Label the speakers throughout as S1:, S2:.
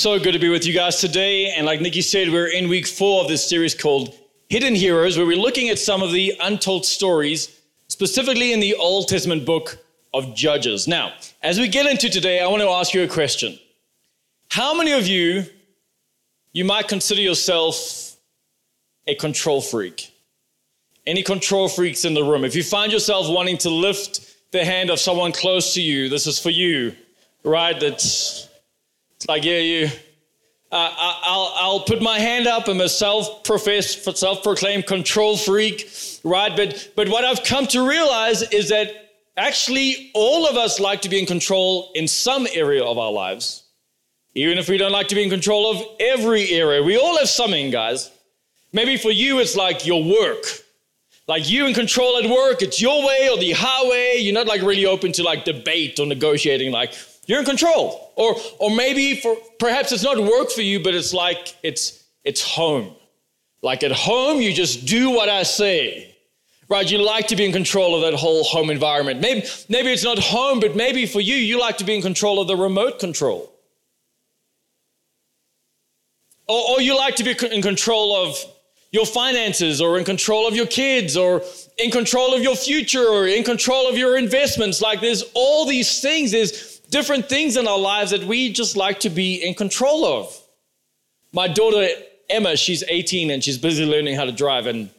S1: So good to be with you guys today. And like Nikki said, we're in week four of this series called Hidden Heroes, where we're looking at some of the untold stories, specifically in the Old Testament book of Judges. Now, as we get into today, I want to ask you a question. How many of you, you might consider yourself a control freak? Any control freaks in the room? If you find yourself wanting to lift the hand of someone close to you, this is for you, right? That's it's like, yeah, you. Uh, I'll, I'll put my hand up. I'm a self-professed, self-proclaimed control freak, right? But, but what I've come to realize is that actually all of us like to be in control in some area of our lives, even if we don't like to be in control of every area. We all have something, guys. Maybe for you, it's like your work. Like you in control at work, it's your way or the highway. You're not like really open to like debate or negotiating. Like you're in control. Or, or maybe for perhaps it's not work for you, but it's like it's it's home. Like at home, you just do what I say. Right? You like to be in control of that whole home environment. Maybe, maybe it's not home, but maybe for you, you like to be in control of the remote control. Or, or you like to be in control of your finances or in control of your kids or in control of your future or in control of your investments. Like there's all these things. There's different things in our lives that we just like to be in control of. My daughter, Emma, she's 18 and she's busy learning how to drive. And,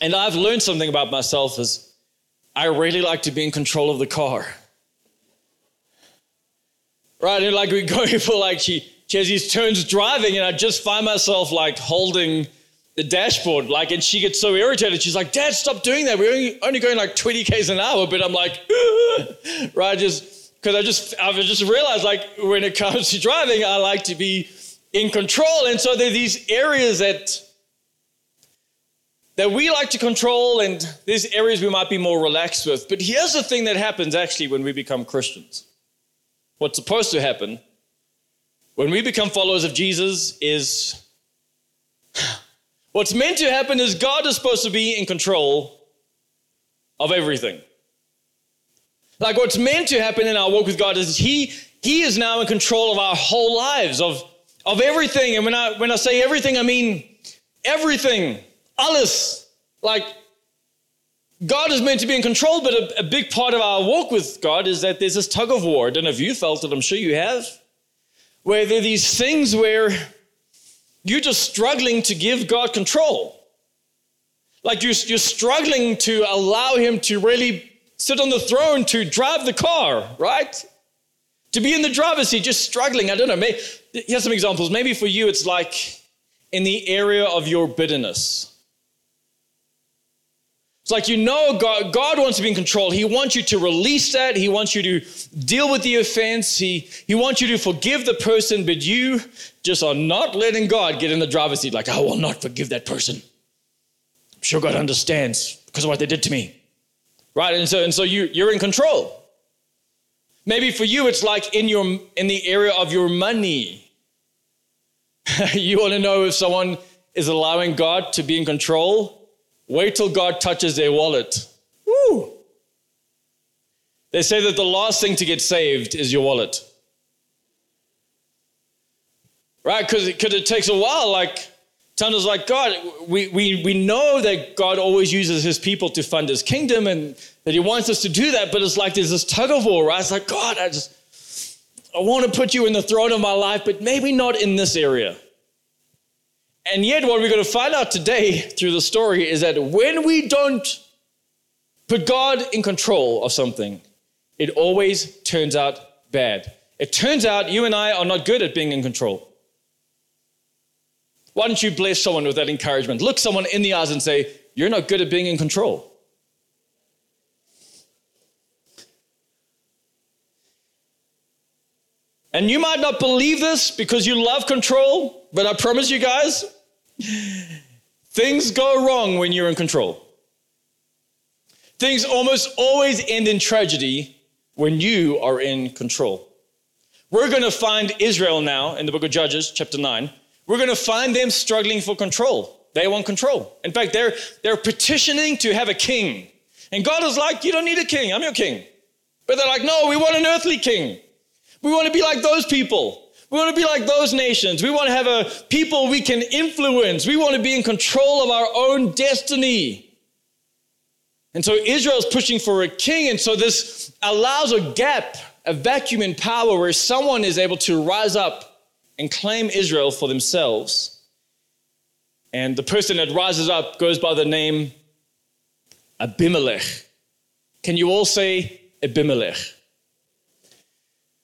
S1: and I've learned something about myself is I really like to be in control of the car. Right? And like we're going for like she, she has these turns driving and I just find myself like holding the dashboard. Like, and she gets so irritated. She's like, Dad, stop doing that. We're only, only going like 20 Ks an hour. But I'm like, right? Just because I just I've just realized like when it comes to driving, I like to be in control, and so there are these areas that that we like to control, and these areas we might be more relaxed with. But here's the thing that happens actually when we become Christians. What's supposed to happen when we become followers of Jesus is what's meant to happen is God is supposed to be in control of everything. Like what's meant to happen in our walk with God is He He is now in control of our whole lives, of, of everything. And when I when I say everything, I mean everything. Alles. Like God is meant to be in control, but a, a, big part of our walk with God is that there's this tug of war. I don't know if you felt it, I'm sure you have, where there are these things where you're just struggling to give God control. Like you're, you're struggling to allow Him to really sit on the throne to drive the car, right? To be in the driver's seat, just struggling. I don't know. Maybe, here's some examples. Maybe for you, it's like in the area of your bitterness. It's like you know God, God wants to be in control. He wants you to release that. He wants you to deal with the offense. He, he wants you to forgive the person, but you just are not letting God get in the driver's seat, like, I will not forgive that person. I'm sure God understands because of what they did to me right? And so, and so you, you're in control. Maybe for you, it's like in, your, in the area of your money. you want to know if someone is allowing God to be in control? Wait till God touches their wallet. Woo! They say that the last thing to get saved is your wallet. Right? Because it takes a while. Like, Tana's like, God, we, we, we know that God always uses his people to fund his kingdom and that he wants us to do that, but it's like there's this tug of war, right? It's like, God, I just, I want to put you in the throne of my life, but maybe not in this area. And yet, what we're going to find out today through the story is that when we don't put God in control of something, it always turns out bad. It turns out you and I are not good at being in control. Why don't you bless someone with that encouragement? Look someone in the eyes and say, You're not good at being in control. And you might not believe this because you love control, but I promise you guys, things go wrong when you're in control. Things almost always end in tragedy when you are in control. We're going to find Israel now in the book of Judges, chapter 9 we're going to find them struggling for control. They want control. In fact, they're, they're petitioning to have a king. And God is like, You don't need a king, I'm your king. But they're like, No, we want an earthly king. We want to be like those people. We want to be like those nations. We want to have a people we can influence. We want to be in control of our own destiny. And so Israel is pushing for a king. And so this allows a gap, a vacuum in power where someone is able to rise up and claim Israel for themselves. And the person that rises up goes by the name Abimelech. Can you all say Abimelech?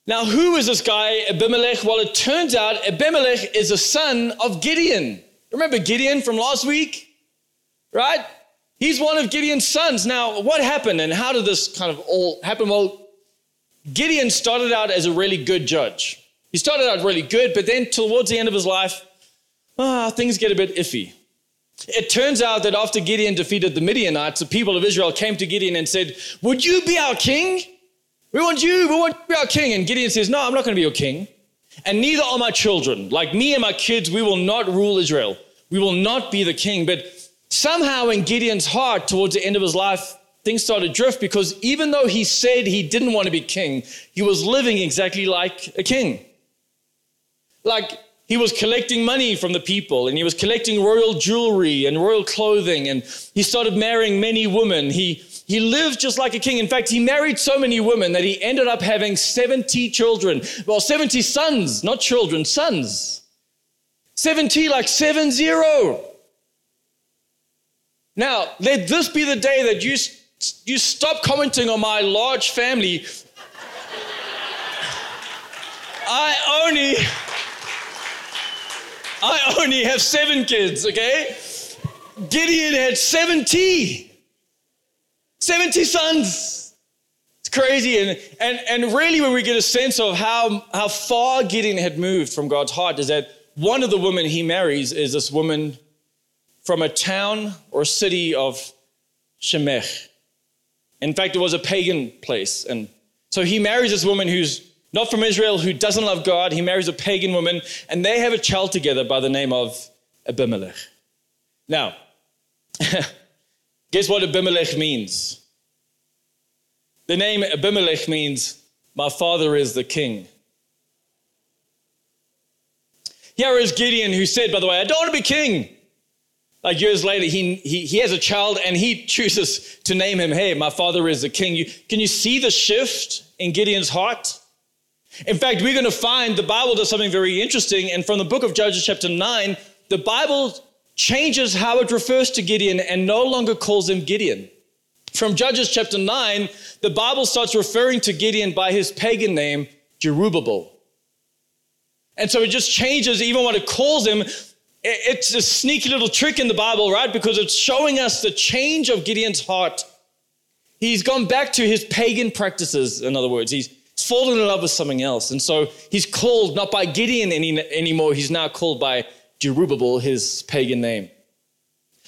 S1: Now, who is this guy, Abimelech? Well, it turns out Abimelech is a son of Gideon. Remember Gideon from last week? Right? He's one of Gideon's sons. Now, what happened and how did this kind of all happen? Well, Gideon started out as a really good judge. He started out really good, but then towards the end of his life, ah, things get a bit iffy. It turns out that after Gideon defeated the Midianites, the people of Israel came to Gideon and said, Would you be our king? We want you, we want you to be our king. And Gideon says, No, I'm not going to be your king. And neither are my children. Like me and my kids, we will not rule Israel. We will not be the king. But somehow in Gideon's heart, towards the end of his life, things started to drift because even though he said he didn't want to be king, he was living exactly like a king. Like he was collecting money from the people and he was collecting royal jewelry and royal clothing and he started marrying many women. He, he lived just like a king. In fact, he married so many women that he ended up having 70 children. Well, 70 sons, not children, sons. 70 like 7 0. Now, let this be the day that you, you stop commenting on my large family. I only I only have seven kids, okay? Gideon had 70. 70 sons. It's crazy. And, and, and really, when we get a sense of how, how far Gideon had moved from God's heart, is that one of the women he marries is this woman from a town or city of Shechem. In fact, it was a pagan place. And so he marries this woman who's not from Israel, who doesn't love God. He marries a pagan woman, and they have a child together by the name of Abimelech. Now, guess what Abimelech means? The name Abimelech means, My father is the king. Here is Gideon, who said, by the way, I don't want to be king. Like years later, he, he, he has a child and he chooses to name him, Hey, my father is the king. You, can you see the shift in Gideon's heart? In fact, we're going to find the Bible does something very interesting. And from the book of Judges, chapter 9, the Bible changes how it refers to Gideon and no longer calls him Gideon. From Judges chapter 9, the Bible starts referring to Gideon by his pagan name, Jerubbaal. And so it just changes even what it calls him. It's a sneaky little trick in the Bible, right? Because it's showing us the change of Gideon's heart. He's gone back to his pagan practices, in other words. He's Fallen in love with something else. And so he's called not by Gideon any, anymore, he's now called by Jerubbaal, his pagan name.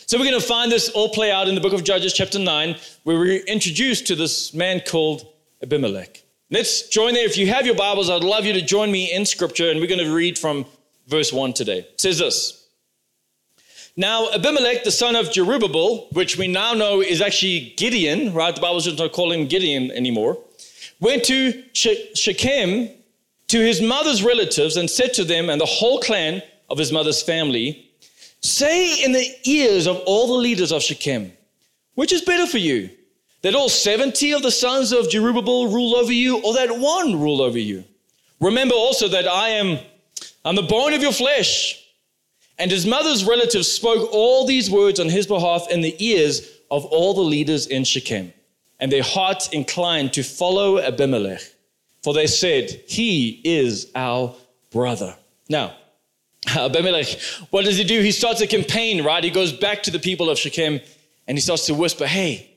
S1: So we're going to find this all play out in the book of Judges, chapter 9, where we're introduced to this man called Abimelech. Let's join there. If you have your Bibles, I'd love you to join me in scripture, and we're going to read from verse 1 today. It says this Now, Abimelech, the son of Jerubbaal, which we now know is actually Gideon, right? The Bible doesn't call him Gideon anymore went to Shechem to his mother's relatives and said to them and the whole clan of his mother's family, Say in the ears of all the leaders of Shechem, which is better for you, that all 70 of the sons of Jerubbaal rule over you, or that one rule over you? Remember also that I am I'm the bone of your flesh. And his mother's relatives spoke all these words on his behalf in the ears of all the leaders in Shechem and their hearts inclined to follow Abimelech, for they said, He is our brother. Now, Abimelech, what does he do? He starts a campaign, right? He goes back to the people of Shechem and he starts to whisper, Hey,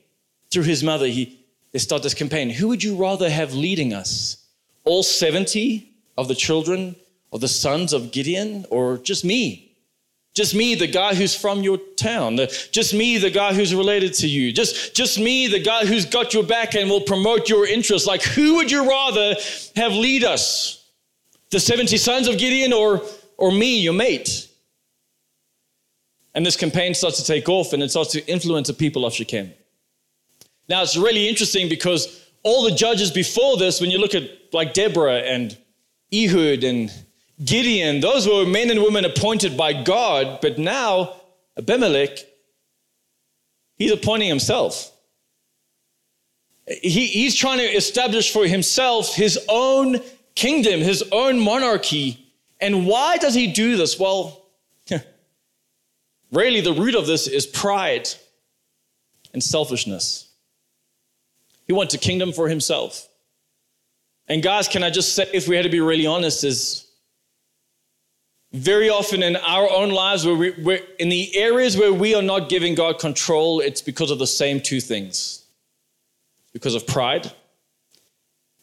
S1: through his mother, he, they start this campaign. Who would you rather have leading us? All 70 of the children of the sons of Gideon, or just me? Just me, the guy who's from your town. Just me, the guy who's related to you. Just, just me, the guy who's got your back and will promote your interests. Like, who would you rather have lead us? The 70 sons of Gideon or, or me, your mate? And this campaign starts to take off and it starts to influence the people of Shechem. Now, it's really interesting because all the judges before this, when you look at like Deborah and Ehud and Gideon, those were men and women appointed by God, but now Abimelech, he's appointing himself. He, he's trying to establish for himself his own kingdom, his own monarchy. And why does he do this? Well, really, the root of this is pride and selfishness. He wants a kingdom for himself. And guys, can I just say, if we had to be really honest, is very often in our own lives, where we, we're in the areas where we are not giving God control, it's because of the same two things because of pride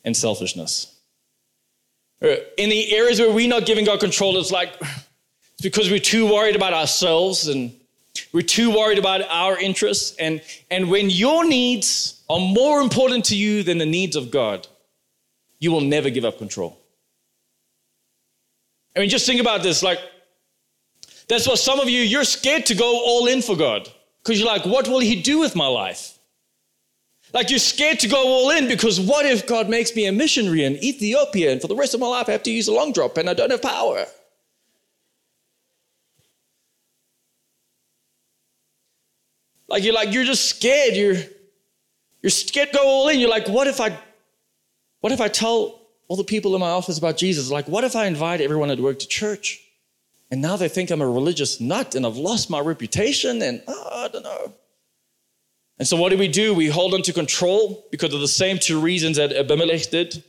S1: and selfishness. Uh, in the areas where we're not giving God control, it's like it's because we're too worried about ourselves and we're too worried about our interests. And, and when your needs are more important to you than the needs of God, you will never give up control. I mean, just think about this. Like, that's what some of you, you're scared to go all in for God because you're like, what will He do with my life? Like, you're scared to go all in because what if God makes me a missionary in Ethiopia and for the rest of my life I have to use a long drop and I don't have power? Like you're like you're just scared. You're you're scared to go all in. You're like, what if I what if I tell all the people in my office about Jesus? Like, what if I invite everyone at work to church? And now they think I'm a religious nut and I've lost my reputation and oh, I don't know. And so what do we do? We hold on to control because of the same two reasons that Abimelech did.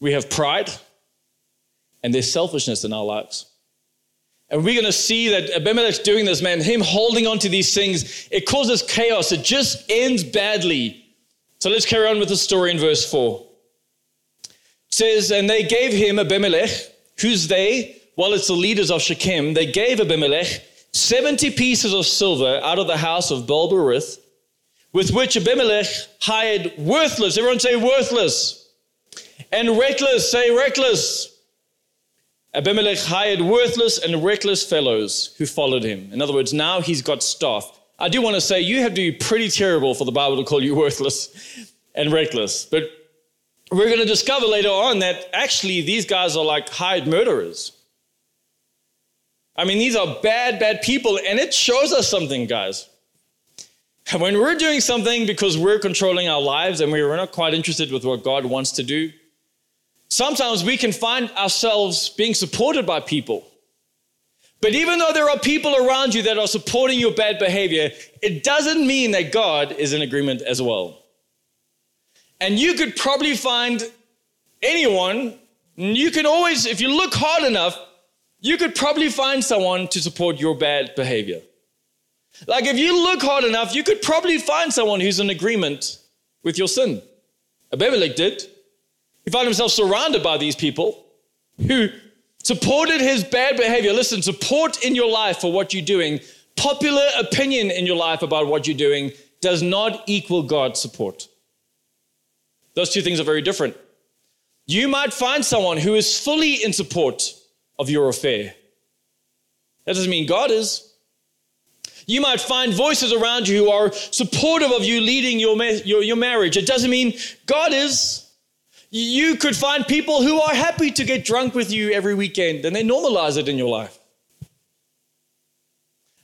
S1: We have pride and there's selfishness in our lives. And we're going to see that Abimelech's doing this, man, him holding on to these things, it causes chaos. It just ends badly. So let's carry on with the story in verse 4. Says, And they gave him Abimelech, who's they? Well, it's the leaders of Shechem. They gave Abimelech 70 pieces of silver out of the house of Baal-berith, with which Abimelech hired worthless, everyone say worthless, and reckless, say reckless Abimelech hired worthless and reckless fellows who followed him. In other words, now he's got staff. I do want to say you have to be pretty terrible for the Bible to call you worthless and reckless. But we're going to discover later on that actually these guys are like hired murderers. I mean, these are bad, bad people, and it shows us something, guys. When we're doing something because we're controlling our lives and we're not quite interested with what God wants to do, Sometimes we can find ourselves being supported by people. But even though there are people around you that are supporting your bad behavior, it doesn't mean that God is in agreement as well. And you could probably find anyone, you can always, if you look hard enough, you could probably find someone to support your bad behavior. Like if you look hard enough, you could probably find someone who's in agreement with your sin. Abimelech did. He found himself surrounded by these people who supported his bad behavior. Listen, support in your life for what you're doing, popular opinion in your life about what you're doing does not equal God's support. Those two things are very different. You might find someone who is fully in support of your affair. That doesn't mean God is. You might find voices around you who are supportive of you leading your, your, your marriage. It doesn't mean God is. You could find people who are happy to get drunk with you every weekend and they normalize it in your life.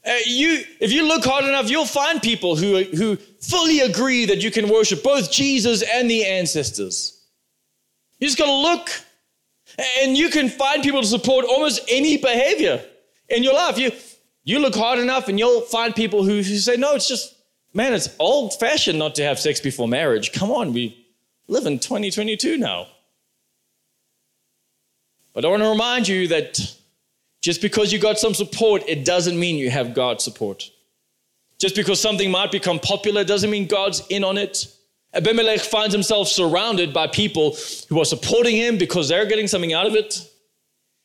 S1: Uh, you, if you look hard enough, you'll find people who, who fully agree that you can worship both Jesus and the ancestors. You just got to look, and you can find people to support almost any behavior in your life. You, you look hard enough, and you'll find people who, who say, No, it's just, man, it's old fashioned not to have sex before marriage. Come on, we, live in 2022 now. But I want to remind you that just because you got some support, it doesn't mean you have God's support. Just because something might become popular doesn't mean God's in on it. Abimelech finds himself surrounded by people who are supporting him because they're getting something out of it.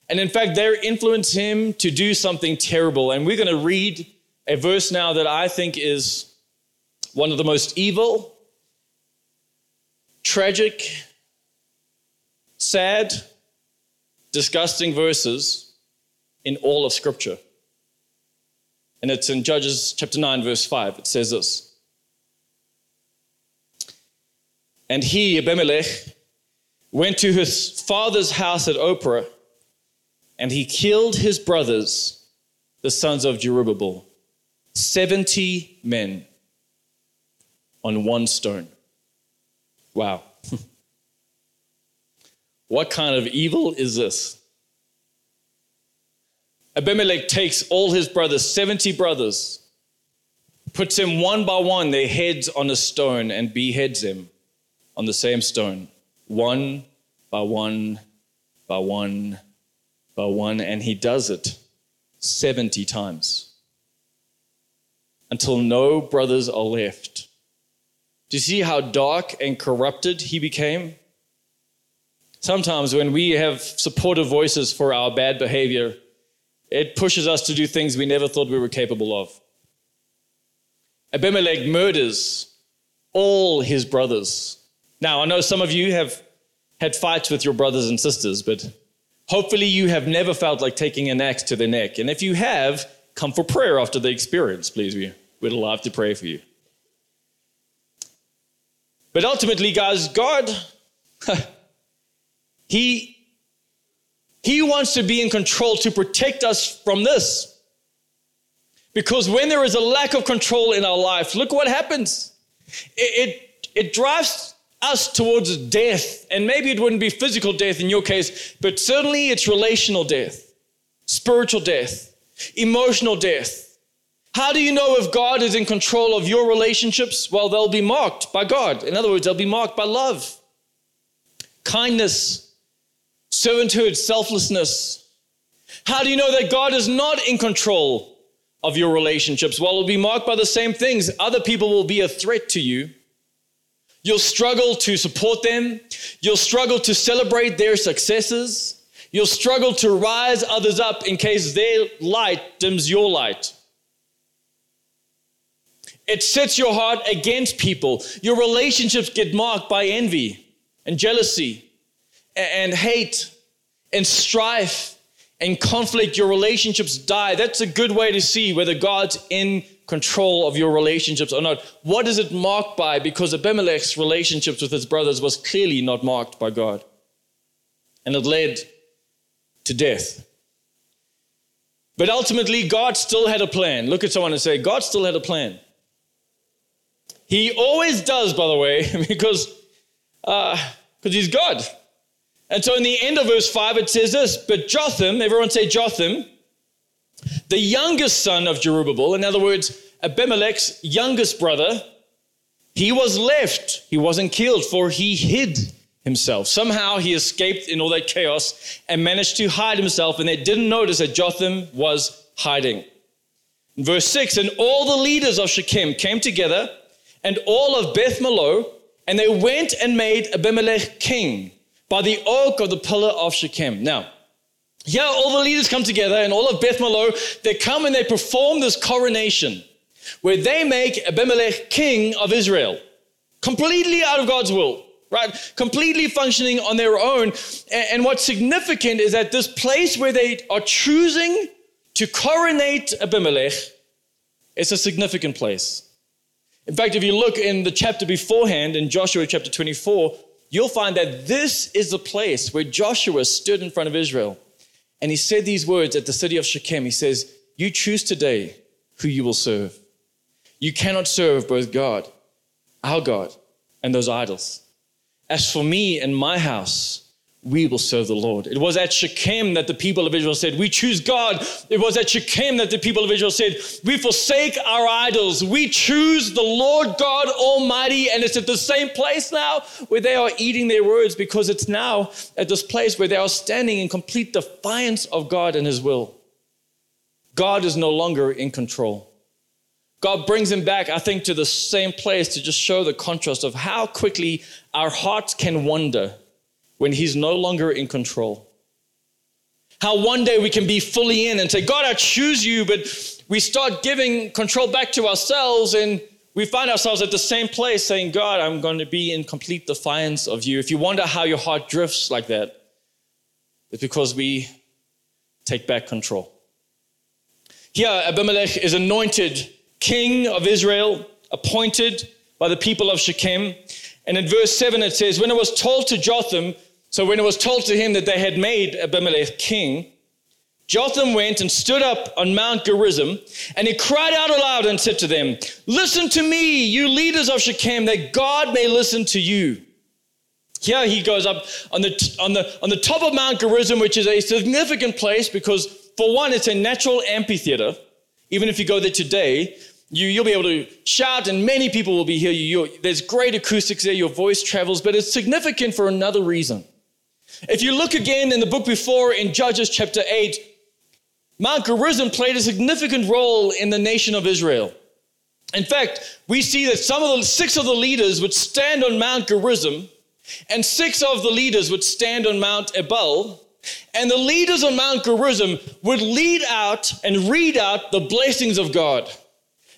S1: And in fact, they're influencing him to do something terrible. And we're going to read a verse now that I think is one of the most evil tragic, sad, disgusting verses in all of Scripture. And it's in Judges chapter 9, verse 5. It says this And he, Abimelech, went to his father's house at Ophrah and he killed his brothers, the sons of Jerubbaal, 70 men on one stone. Wow. what kind of evil is this? Abimelech takes all his brothers, 70 brothers, puts them one by one, their heads on a stone, and beheads them on the same stone, one by one by one by one, and he does it 70 times until no brothers are left. Do you see how dark and corrupted he became? Sometimes when we have supportive voices for our bad behavior, it pushes us to do things we never thought we were capable of. Abimelech murders all his brothers. Now, I know some of you have had fights with your brothers and sisters, but Hopefully, you have never felt like taking an axe to the neck. And if you have, come for prayer after the experience, please. We, would love to pray for you. But ultimately, guys, God, he, he wants to be in control to protect us from this. Because when there is a lack of control in our life, look what happens. It, it, it drives us towards death. And maybe it wouldn't be physical death in your case, but certainly it's relational death, spiritual death, emotional death. How do you know if God is in control of your relationships? Well, they'll be marked by God. In other words, they'll be marked by love, kindness, servanthood, selflessness. How do you know that God is not in control of your relationships? Well, it'll be marked by the same things. Other people will be a threat to you. You'll struggle to support them. You'll struggle to celebrate their successes. You'll struggle to rise others up in case their light dims your light. It sets your heart against people. Your relationships get marked by envy and jealousy and hate and strife and conflict. Your relationships die. That's a good way to see whether God's in control of your relationships or not. What is it marked by? Because Abimelech's relationships with his brothers was clearly not marked by God. And it led to death. But ultimately, God still had a plan. Look at someone and say, God still had a plan. He always does, by the way, because uh, because he's God. And so in the end of verse 5, it says this But Jotham, everyone say Jotham, the youngest son of Jerubbaal, in other words, Abimelech's youngest brother, he was left. He wasn't killed, for he hid himself. Somehow he escaped in all that chaos and managed to hide himself, and they didn't notice that Jotham was hiding. In verse 6 And all the leaders of Shechem came together, and all of Beth Millo, and they went and made Abimelech king by the oak of the pillar of Shechem. Now, here, all the leaders come together, and all of Beth Millo, they come and they perform this coronation where they make Abimelech king of Israel, completely out of God's will, right? Completely functioning on their own. And what's significant is that this place where they are choosing to coronate Abimelech is a significant place. In fact, if you look in the chapter beforehand, in Joshua chapter 24, you'll find that this is the place where Joshua stood in front of Israel. And he said these words at the city of Shechem. He says, You choose today who you will serve. You cannot serve both God, our God, and those idols. As for me and my house, we will serve the Lord. It was at Shechem that the people of Israel said, We choose God. It was at Shechem that the people of Israel said, We forsake our idols. We choose the Lord God Almighty. And it's at the same place now where they are eating their words because it's now at this place where they are standing in complete defiance of God and His will. God is no longer in control. God brings him back, I think, to the same place to just show the contrast of how quickly our hearts can wander when He's no longer in control. How one day we can be fully in and say, God, I choose you, but we start giving control back to ourselves and we find ourselves at the same place saying, God, I'm going to be in complete defiance of you. If you wonder how your heart drifts like that, it's because we take back control. Here, Abimelech is anointed king of Israel, appointed by the people of Shechem. And in verse 7, it says, When it was told to Jotham, so when it was told to him that they had made Abimelech king, Jotham went and stood up on Mount Gerizim, and he cried out aloud and said to them, Listen to me, you leaders of Shechem, that God may listen to you. Here he goes up on the, on the, on the top of Mount Gerizim, which is a significant place because, for one, it's a natural amphitheater. Even if you go there today, you, you'll be able to shout, and many people will be here. You, there's great acoustics there, your voice travels, but it's significant for another reason. If you look again in the book before, in Judges chapter 8, Mount Gerizim played a significant role in the nation of Israel. In fact, we see that some of the six of the leaders would stand on Mount Gerizim, and six of the leaders would stand on Mount Ebal, and the leaders on Mount Gerizim would lead out and read out the blessings of God.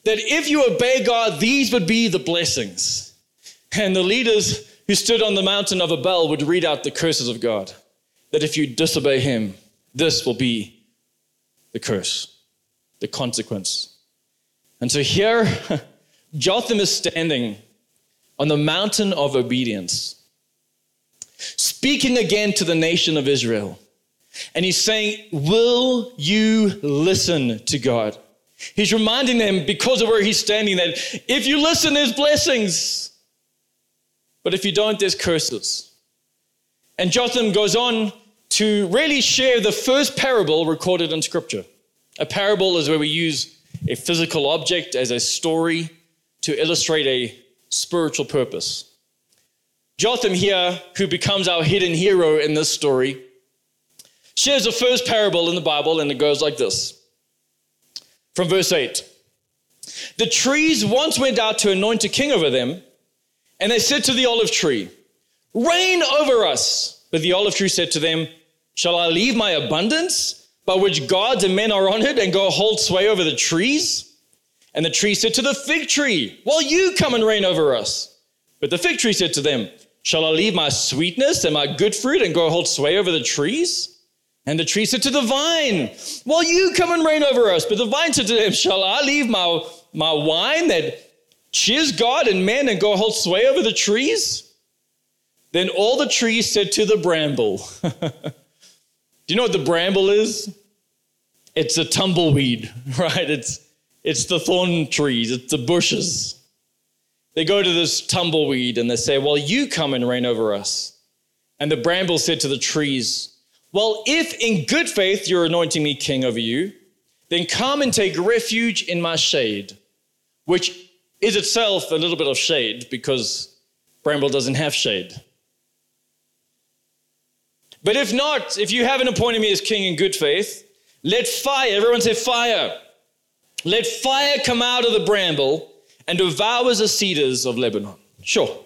S1: That if you obey God, these would be the blessings. And the leaders who stood on the mountain of Ebal would read out the curses of God. That if you disobey Him, this will be the curse, the consequence. And so here, Jotham is standing on the mountain of obedience, speaking again to the nation of Israel. And he's saying, Will you listen to God? He's reminding them, because of where he's standing, that if you listen, there's blessings. But if you don't, there's curses. And Jotham goes on to really share the first parable recorded in Scripture. A parable is where we use a physical object as a story to illustrate a spiritual purpose. Jotham here, who becomes our hidden hero in this story, shares the first parable in the Bible, and it goes like this. From verse 8 The trees once went out to anoint a king over them, and they said to the olive tree, Reign over us. But the olive tree said to them, Shall I leave my abundance by which gods and men are honored and go hold sway over the trees? And the tree said to the fig tree, Well, you come and reign over us. But the fig tree said to them, Shall I leave my sweetness and my good fruit and go hold sway over the trees? And the tree said to the vine, Well, you come and reign over us. But the vine said to them, Shall I leave my, my wine that cheers God and man and go hold sway over the trees? Then all the trees said to the bramble, Do you know what the bramble is? It's a tumbleweed, right? It's, it's the thorn trees, it's the bushes. They go to this tumbleweed and they say, Well, you come and reign over us. And the bramble said to the trees, Well, if in good faith you're anointing me king over you, then come and take refuge in my shade, which is itself a little bit of shade because bramble doesn't have shade. But if not, if you haven't appointed me as king in good faith, let fire, everyone say fire. Let fire come out of the bramble and devours the cedars of Lebanon. Sure.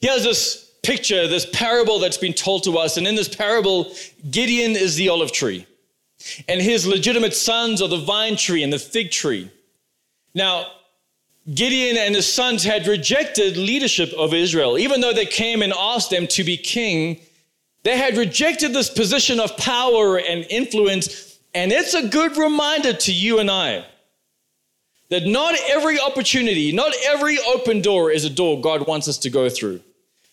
S1: Here's this picture, this parable that's been told to us. And in this parable, Gideon is the olive tree, and his legitimate sons are the vine tree and the fig tree. Now, Gideon and his sons had rejected leadership of Israel. Even though they came and asked them to be king, they had rejected this position of power and influence, and it's a good reminder to you and I that not every opportunity, not every open door is a door God wants us to go through.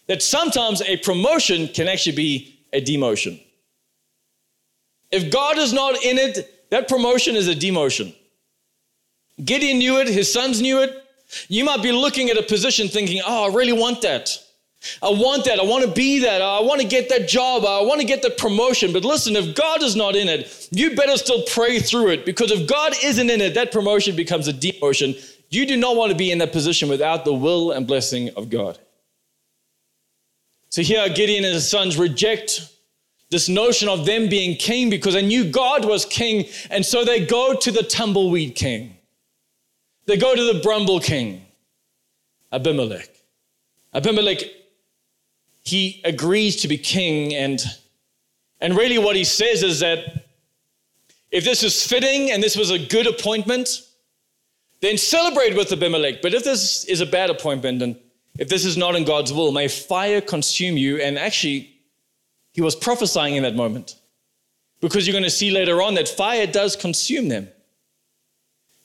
S1: That sometimes a promotion can actually be a demotion. If God is not in it, that promotion is a demotion. Gideon knew it, his sons knew it. You might be looking at a position thinking, oh, I really want that. I want that. I want to be that. I want to get that job. I want to get the promotion. But listen, if God is not in it, you better still pray through it because if God isn't in it, that promotion becomes a demotion. You do not want to be in that position without the will and blessing of God. So here, Gideon and his sons reject this notion of them being king because they knew God was king. And so they go to the tumbleweed king, they go to the bramble king, Abimelech. Abimelech he agrees to be king and and really what he says is that if this is fitting and this was a good appointment then celebrate with Abimelech. But if this is a bad appointment and if this is not in God's will may fire consume you. And actually he was prophesying in that moment. Because you're going to see later on that fire does consume them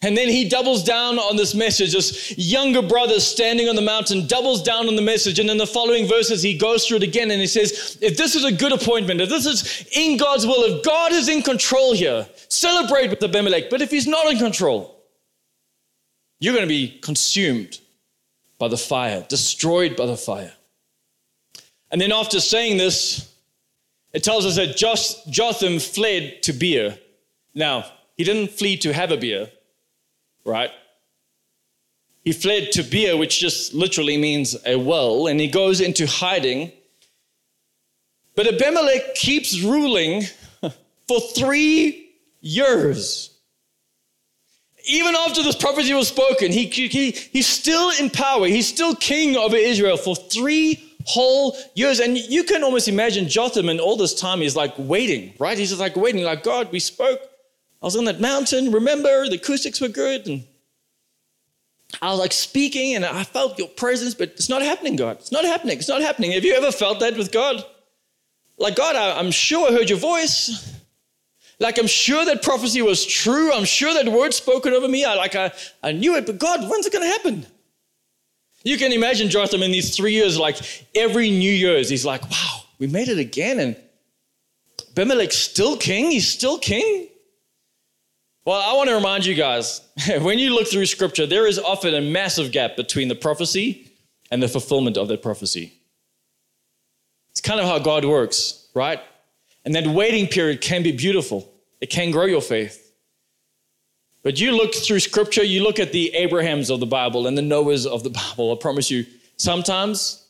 S1: And then he doubles down on this message. This younger brother standing on the mountain doubles down on the message. And in the following verses, he goes through it again and he says, If this is a good appointment, if this is in God's will, if God is in control here, celebrate with Abimelech. But if he's not in control, you're going to be consumed by the fire, destroyed by the fire. And then after saying this, it tells us that Jotham fled to Beer. Now, he didn't flee to have a beer right? He fled to Beer, which just literally means a well, and he goes into hiding. But Abimelech keeps ruling for three years. Even after this prophecy was spoken, he, he, he's still in power. He's still king over Israel for three whole years. And you can almost imagine Jotham and all this time he's like waiting, right? He's just like waiting, like, God, we spoke. I was on that mountain, remember? The acoustics were good. And I was like speaking and I felt your presence, but it's not happening, God. It's not happening. It's not happening. Have you ever felt that with God? Like, God, I, am sure I heard your voice. Like, I'm sure that prophecy was true. I'm sure that word spoken over me. I like, I, I knew it, but God, when's it going to happen? You can imagine Jotham in these three years, like every New Year's, he's like, wow, we made it again. And Abimelech's still king. He's still king. Well, I want to remind you guys when you look through scripture, there is often a massive gap between the prophecy and the fulfillment of that prophecy. It's kind of how God works, right? And that waiting period can be beautiful, it can grow your faith. But you look through scripture, you look at the Abrahams of the Bible and the Noahs of the Bible, I promise you, sometimes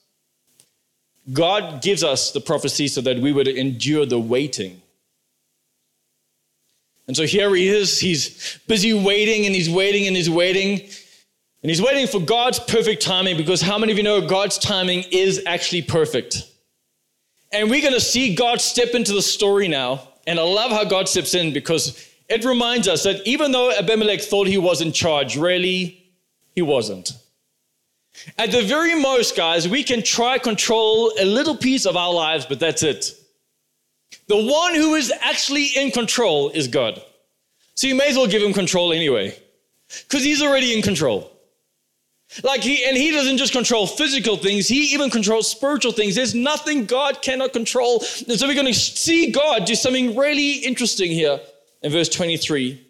S1: God gives us the prophecy so that we would endure the waiting. And so here he is. He's busy waiting and he's waiting and he's waiting. And he's waiting for God's perfect timing because how many of you know God's timing is actually perfect? And we're going to see God step into the story now. And I love how God steps in because it reminds us that even though Abimelech thought he was in charge, really, he wasn't. At the very most, guys, we can try control a little piece of our lives, but that's it. The one who is actually in control is God. So you may as well give him control anyway, because he's already in control. Like he, and he doesn't just control physical things, he even controls spiritual things. There's nothing God cannot control. And so we're going to see God do something really interesting here in verse 23.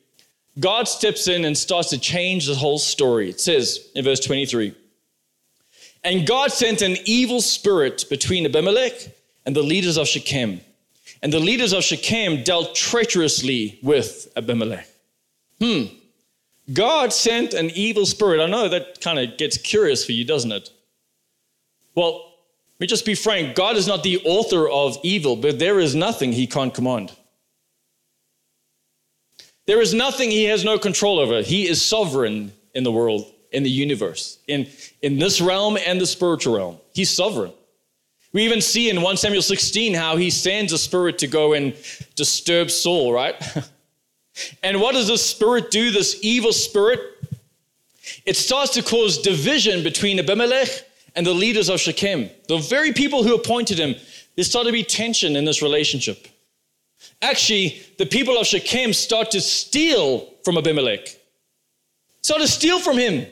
S1: God steps in and starts to change the whole story. It says in verse 23 And God sent an evil spirit between Abimelech and the leaders of Shechem and the leaders of Shechem dealt treacherously with Abimelech. Hmm. God sent an evil spirit. I know that kind of gets curious for you, doesn't it? Well, let me just be frank God is not the author of evil, but there is nothing he can't command. There is nothing he has no control over. He is sovereign in the world, in the universe, in, in this realm and the spiritual realm. He's sovereign. We even see in 1 Samuel 16 how he sends a spirit to go and disturb Saul, right? and what does this spirit do, this evil spirit? It starts to cause division between Abimelech and the leaders of Shechem. The very people who appointed him, there started to be tension in this relationship. Actually, the people of Shechem start to steal from Abimelech, start to steal from him.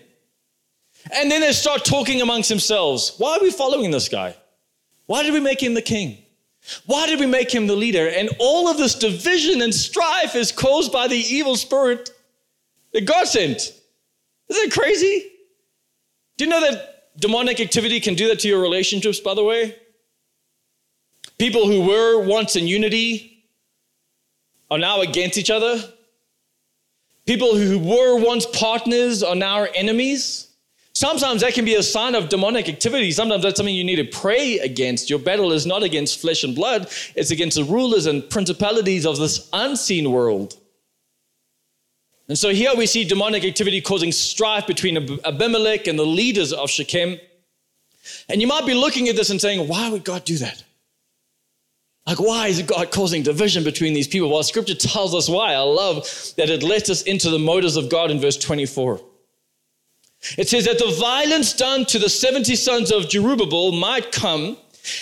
S1: And then they start talking amongst themselves. Why are we following this guy? Why did we make him the king? Why did we make him the leader? And all of this division and strife is caused by the evil spirit that God sent. Isn't that crazy? Do you know that demonic activity can do that to your relationships, by the way? People who were once in unity are now against each other. People who were once partners are now enemies. Sometimes that can be a sign of demonic activity. Sometimes that's something you need to pray against. Your battle is not against flesh and blood, it's against the rulers and principalities of this unseen world. And so here we see demonic activity causing strife between Abimelech and the leaders of Shechem. And you might be looking at this and saying, why would God do that? Like, why is God causing division between these people? Well, scripture tells us why. I love that it lets us into the motives of God in verse 24. It says that the violence done to the 70 sons of Jerubbaal might come,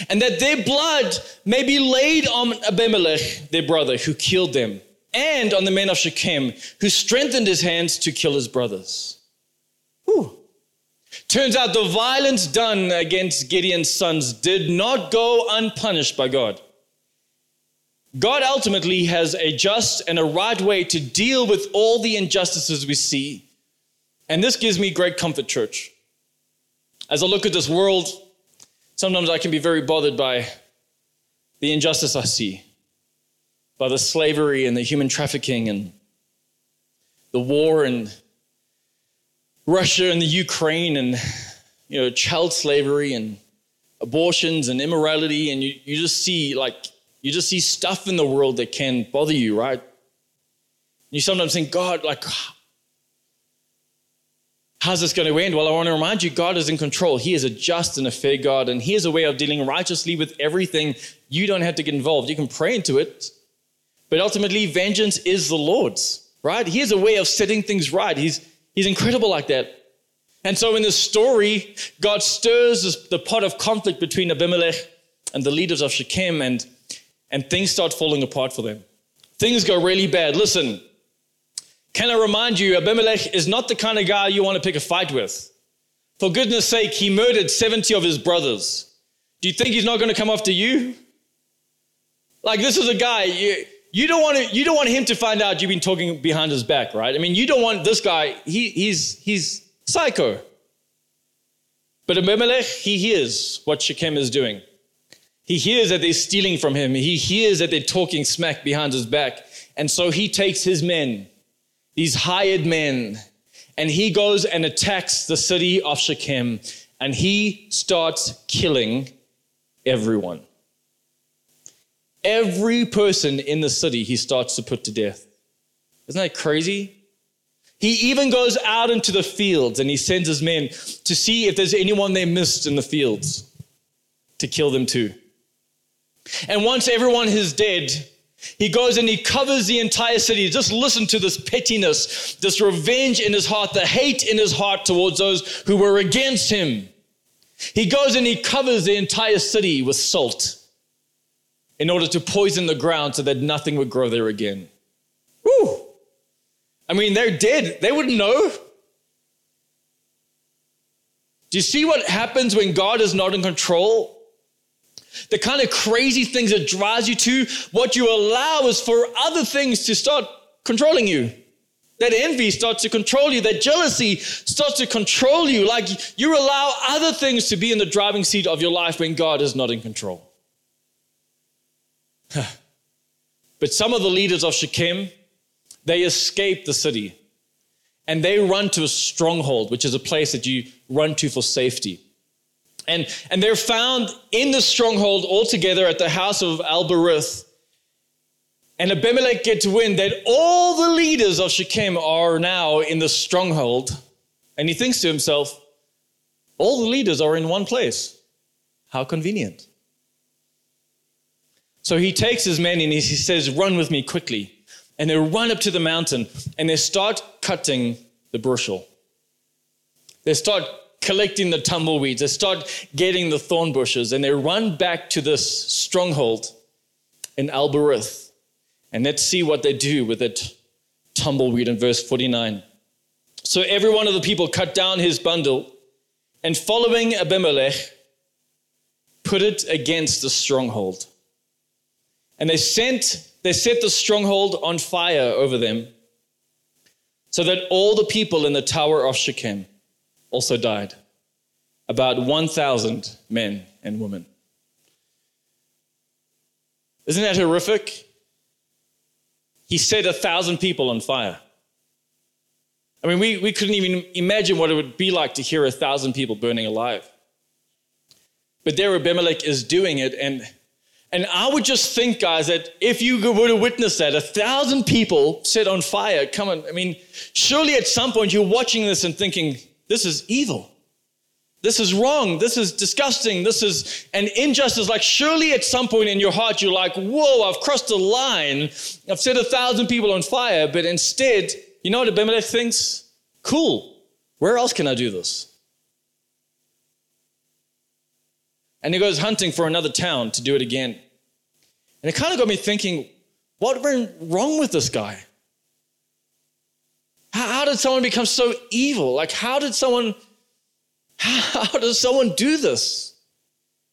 S1: and that their blood may be laid on Abimelech, their brother, who killed them. and on the men of Shechem, who strengthened his hands to kill his brothers. Whew. Turns out the violence done against Gideon's sons did not go unpunished by God. God ultimately has a just and a right way to deal with all the injustices we see. And this gives me great comfort, church. As I look at this world, sometimes I can be very bothered by the injustice I see, by the slavery and the human trafficking and the war and Russia and the Ukraine and you know child slavery and abortions and immorality and you, you just see like you just see stuff in the world that can bother you, right? You sometimes think, God, like, how's this going to end? Well, I want to remind you, God is in control. He is a just and a fair God, and He has a way of dealing righteously with everything. You don't have to get involved. You can pray into it, but ultimately, vengeance is the Lord's, right? He has a way of setting things right. He's, he's incredible like that. And so in this story, God stirs the pot of conflict between Abimelech and the leaders of Shechem, and and things start falling apart for them. Things go really bad. Listen, can I remind you, Abimelech is not the kind of guy you want to pick a fight with. For goodness sake, he murdered 70 of his brothers. Do you think he's not going to come after you? Like, this is a guy, you, you, don't want to, you don't want him to find out you've been talking behind his back, right? I mean, you don't want this guy, he, he's, he's psycho. But Abimelech, he hears what Shechem is doing. He hears that they're stealing from him. He hears that they're talking smack behind his back. And so he takes his men, these hired men, and he goes and attacks the city of Shechem and he starts killing everyone. Every person in the city he starts to put to death. Isn't that crazy? He even goes out into the fields and he sends his men to see if there's anyone they missed in the fields to kill them too. And once everyone is dead, he goes and he covers the entire city. Just listen to this pettiness, this revenge in his heart, the hate in his heart towards those who were against him. He goes and he covers the entire city with salt in order to poison the ground so that nothing would grow there again. Whew. I mean, they're dead. They wouldn't know. Do you see what happens when God is not in control? The kind of crazy things that drives you to, what you allow is for other things to start controlling you. That envy starts to control you. That jealousy starts to control you. Like you allow other things to be in the driving seat of your life when God is not in control. but some of the leaders of Shechem, they escape the city and they run to a stronghold, which is a place that you run to for safety. And, and they're found in the stronghold all together at the house of Al-Berith. And Abimelech gets wind that all the leaders of Shechem are now in the stronghold. And he thinks to himself, all the leaders are in one place. How convenient. So he takes his men and he says, Run with me quickly. And they run up to the mountain and they start cutting the bushel. They start collecting the tumbleweeds, they start getting the thorn bushes, and they run back to this stronghold in Al-Berith. And let's see what they do with that tumbleweed in verse 49. So every one of the people cut down his bundle, and following Abimelech, put it against the stronghold. And they sent, they set the stronghold on fire over them, so that all the people in the tower of Shechem also died. About 1,000 men and women. Isn't that horrific? He set a thousand people on fire. I mean, we, we couldn't even imagine what it would be like to hear a thousand people burning alive. But there Abimelech is doing it, and and I would just think, guys, that if you were to witness that, a thousand people set on fire, come on, I mean, surely at some point you're watching this and thinking, this is evil. This is wrong. This is disgusting. This is an injustice. Like, surely at some point in your heart, you're like, whoa, I've crossed a line. I've set a thousand people on fire. But instead, you know what Abimelech thinks? Cool. Where else can I do this? And he goes hunting for another town to do it again. And it kind of got me thinking, what went wrong with this guy? How, how did someone become so evil? Like, how did someone, how, how does someone do this?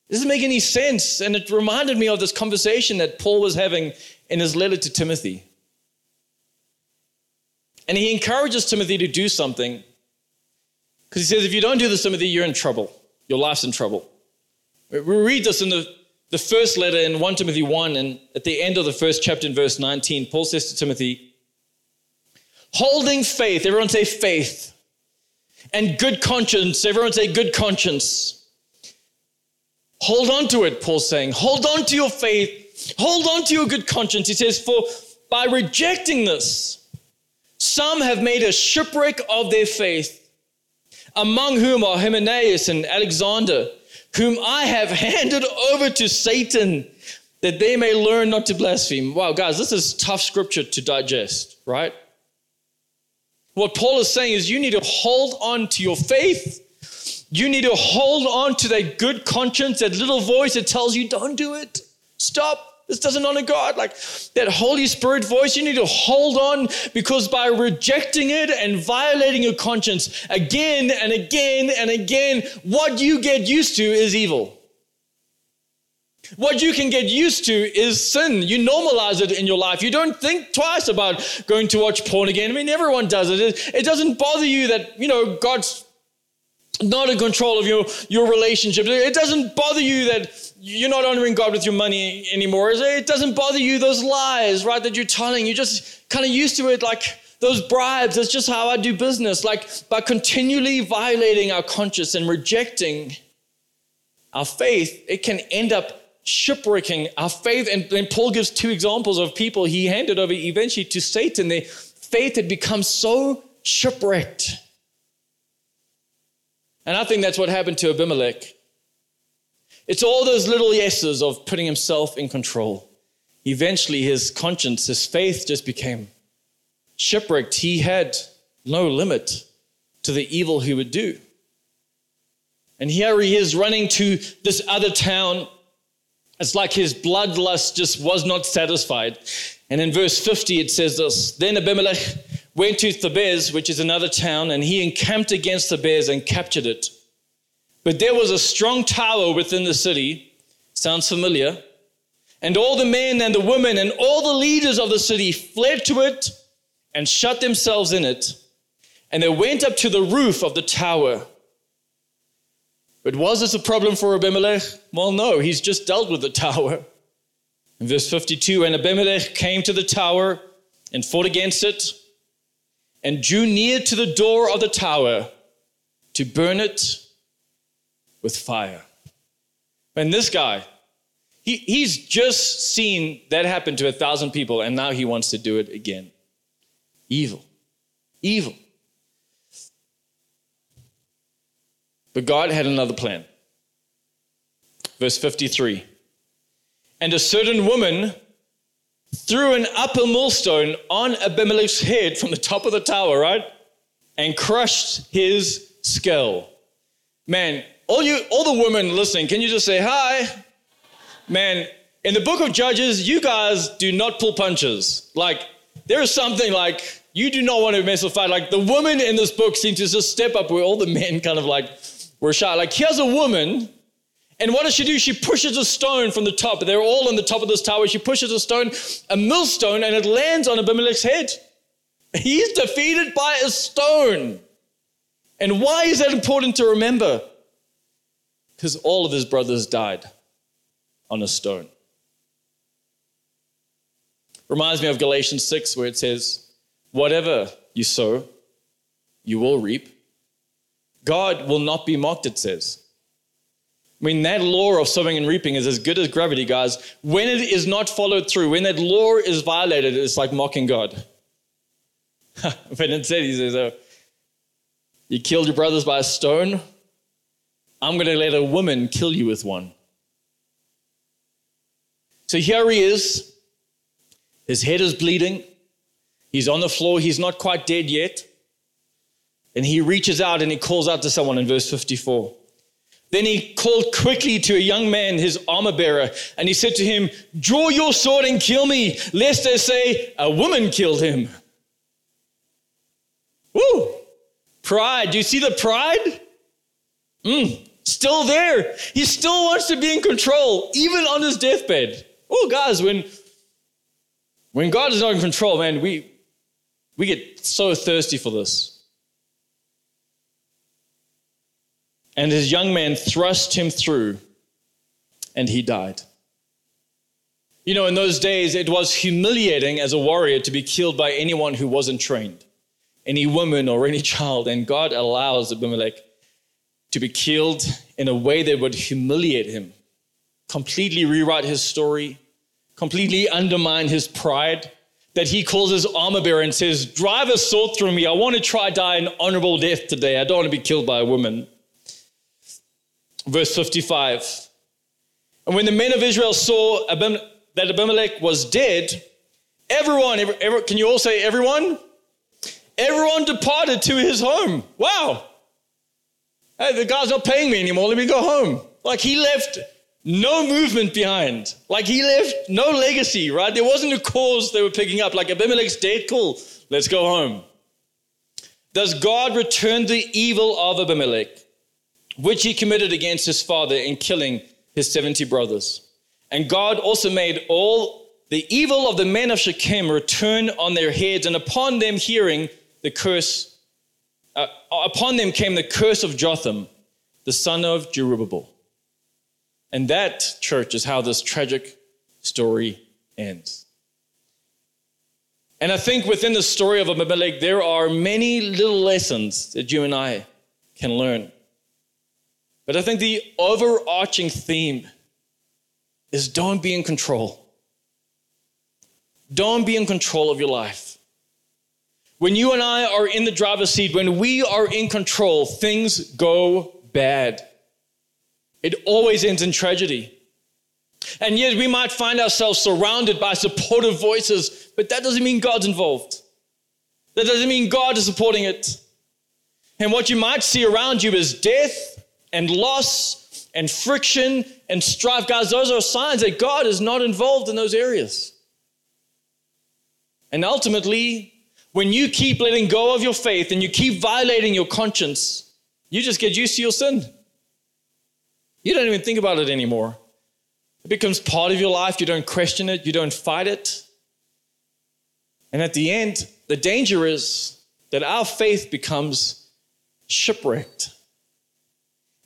S1: Doesn't make any sense. And it reminded me of this conversation that Paul was having in his letter to Timothy. And he encourages Timothy to do something because he says, if you don't do this, Timothy, you're in trouble. Your life's in trouble. We read this in the, the first letter in 1 Timothy 1, and at the end of the first chapter in verse 19, Paul says to Timothy, holding faith, everyone say faith, and good conscience, everyone say good conscience. Hold on to it, Paul's saying. Hold on to your faith. Hold on to your good conscience. He says, For by rejecting this, some have made a shipwreck of their faith, among whom are Hymenaeus and Alexander, whom I have handed over to Satan that they may learn not to blaspheme. Wow, guys, this is tough scripture to digest, right? What Paul is saying is you need to hold on to your faith. You need to hold on to that good conscience, that little voice that tells you, don't do it. Stop. This doesn't honor God. Like that Holy Spirit voice, you need to hold on because by rejecting it and violating your conscience again and again and again, what you get used to is evil. What you can get used to is sin. You normalize it in your life. You don't think twice about going to watch porn again. I mean, everyone does it. It, doesn't bother you that, you know, God's not in control of your, your relationship. It doesn't bother you that you're not honoring God with your money anymore. It doesn't bother you those lies, right, that you're telling. You're just kind of used to it like those bribes. That's just how I do business. Like by continually violating our conscience and rejecting our faith, it can end up shipwrecking our faith. And, and Paul gives two examples of people he handed over eventually to Satan. Their faith had become so shipwrecked. And I think that's what happened to Abimelech. It's all those little yeses of putting himself in control. Eventually, his conscience, his faith just became shipwrecked. He had no limit to the evil he would do. And here he is running to this other town it's like his bloodlust just was not satisfied. And in verse 50, it says this Then Abimelech went to Thebez, which is another town, and he encamped against Thebez and captured it. But there was a strong tower within the city. Sounds familiar. And all the men and the women and all the leaders of the city fled to it and shut themselves in it. And they went up to the roof of the tower but was this a problem for Abimelech? Well, no, he's just dealt with the tower. In verse 52, and Abimelech came to the tower and fought against it and drew near to the door of the tower to burn it with fire. And this guy, he, he's just seen that happen to a thousand people, and now he wants to do it again. Evil. Evil. But God had another plan. Verse 53 And a certain woman threw an upper millstone on Abimelech's head from the top of the tower, right? And crushed his skull. Man, all you all the women listening, can you just say hi? Man, in the book of Judges, you guys do not pull punches. Like, there is something like you do not want to mess with fight. Like the women in this book seem to just step up where all the men kind of like were shot. Like, here's a woman, and what does she do? She pushes a stone from the top. They're all on the top of this tower. She pushes a stone, a millstone, and it lands on Abimelech's head. He's defeated by a stone. And why is that important to remember? Because all of his brothers died on a stone. Reminds me of Galatians 6, where it says, Whatever you sow, you will reap. God will not be mocked, it says. I mean, that law of sowing and reaping is as good as gravity, guys. When it is not followed through, when that law is violated, it's like mocking God. but instead, he says, oh, You killed your brothers by a stone. I'm going to let a woman kill you with one. So here he is. His head is bleeding. He's on the floor. He's not quite dead yet. And he reaches out and he calls out to someone in verse 54 Then he called quickly to a young man, his armor bearer, and he said to him, Draw your sword and kill me, lest they say, A woman killed him. Woo! Pride. Do you see the pride? Mm, still there. He still wants to be in control, even on his deathbed. Oh, guys, when, when God is not in control, man, we, we get so thirsty for this. And his young man thrust him through, and he died. You know, in those days, it was humiliating as a warrior to be killed by anyone who wasn't trained, any woman or any child. And God allows Abimelech to be killed in a way that would humiliate him, completely rewrite his story, completely undermine his pride. That he calls his armor bearer and says, Drive a sword through me. I want to try die an honorable death today. I don't want to be killed by a woman verse 55. And when the men of Israel saw Abim- that Abimelech was dead, everyone, every, every, can you all say everyone? Everyone departed to his home. Wow. Hey, the guy's not paying me anymore. Let me go home. Like he left no movement behind. Like he left no legacy, right? There wasn't a cause they were picking up. Like Abimelech's dead, cool. Let's go home. Does God return the evil of Abimelech? Which he committed against his father in killing his 70 brothers. And God also made all the evil of the men of Shechem return on their heads, and upon them hearing the curse, uh, upon them came the curse of Jotham, the son of Jerubbaal. And that, church, is how this tragic story ends. And I think within the story of Abimelech, there are many little lessons that you and I can learn. But I think the overarching theme is don't be in control. Don't be in control of your life. When you and I are in the driver's seat, when we are in control, things go bad. It always ends in tragedy. And yet we might find ourselves surrounded by supportive voices, but that doesn't mean God's involved. That doesn't mean God is supporting it. And what you might see around you is death and loss and friction and strife. Guys, those are signs that God is not involved in those areas. And ultimately, when you keep letting go of your faith and you keep violating your conscience, you just get used to your sin. You don't even think about it anymore. It becomes part of your life. You don't question it, you don't fight it. And at the end, the danger is that our faith becomes shipwrecked.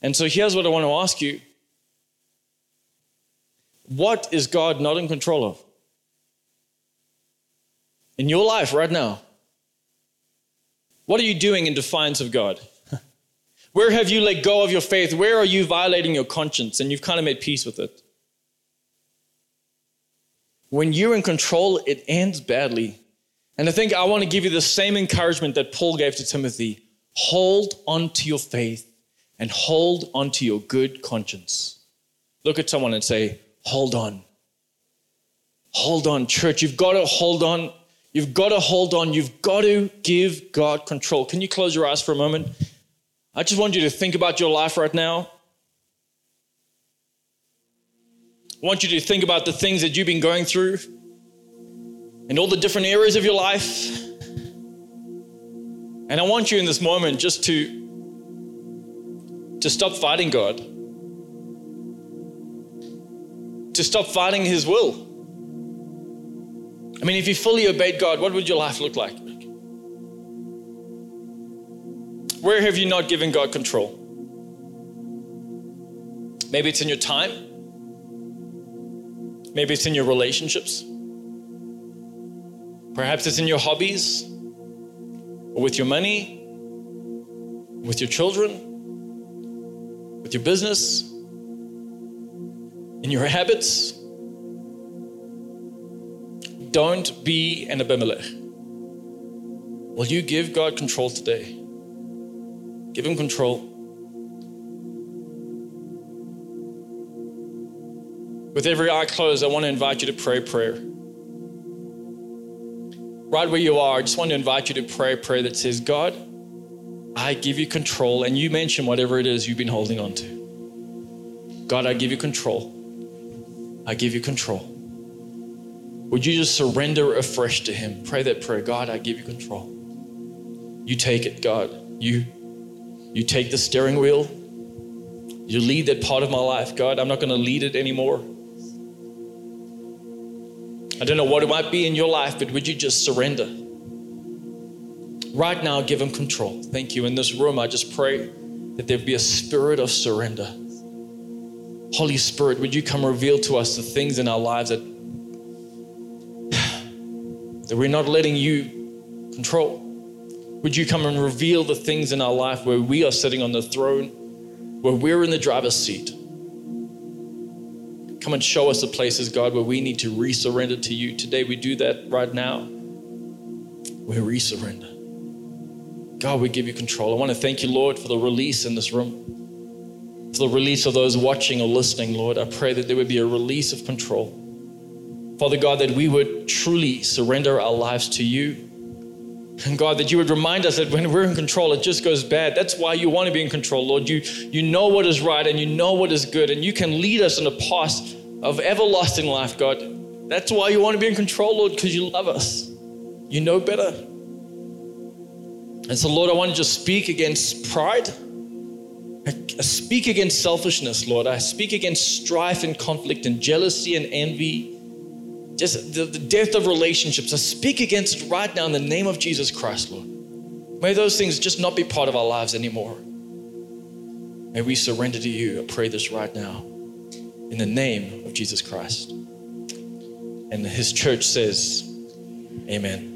S1: And so here's what I want to ask you What is God not in control of? In your life right now? What are you doing in defiance of God? Where have you let go of your faith? Where are you violating your conscience and you've kind of made peace with it? When you're in control, it ends badly. And I think I want to give you the same encouragement that Paul gave to Timothy hold on to your faith and hold onto your good conscience. Look at someone and say, Hold on. Hold on, church. You've got to hold on. You've got to hold on. You've got to give God control. Can you close your eyes for a moment? I just want you to think about your life right now. I want you to think about the things that you've been going through and all the different areas of your life. And I want you in this moment just to to stop fighting God, to stop fighting His will. I mean, if you fully obeyed God, what would your life look like? Where have you not given God control? Maybe it's in your time. Maybe it's in your relationships. Perhaps it's in your hobbies, or with your money, with your children with your business, in your habits. Don't be an Abimelech. Will you give God control today? Give Him control. With every eye closed, I want to invite you to pray prayer. Right where you are, I just want to invite you to pray a prayer that says, God, I give you control, and you mention whatever it is you've been holding on to. God, I give you control. I give you control. Would you just surrender afresh to Him? Pray that prayer. God, I give you control. You take it, God. You, you take the steering wheel. You lead that part of my life, God. I'm not going to lead it anymore. I don't know what it might be in your life, but would you just surrender? Right now, give Him control. Thank you. In this room, I just pray that there be a spirit of surrender. Holy Spirit, would you come reveal to us the things in our lives that, that we're not letting you control? Would you come and reveal the things in our life where we are sitting on the throne, where we're in the driver's seat? Come and show us the places, God, where we need to resurrender to you. Today we do that right now. We resurrender. God, we give you control. I want to thank you, Lord, for the release in this room, for the release of those watching or listening, Lord. I pray that there would be a release of control. Father God, that we would truly surrender our lives to you. And God, that you would remind us that when we're in control, it just goes bad. That's why you want to be in control, Lord. You, you know what is right and you know what is good, and you can lead us in a path of everlasting life, God. That's why you want to be in control, Lord, because you love us. You know better. And so, Lord, I want to just speak against pride. I speak against selfishness, Lord. I speak against strife and conflict and jealousy and envy. Just the, the death of relationships. I speak against it right now in the name of Jesus Christ, Lord. May those things just not be part of our lives anymore. May we surrender to you. I pray this right now in the name of Jesus Christ. And his church says, Amen.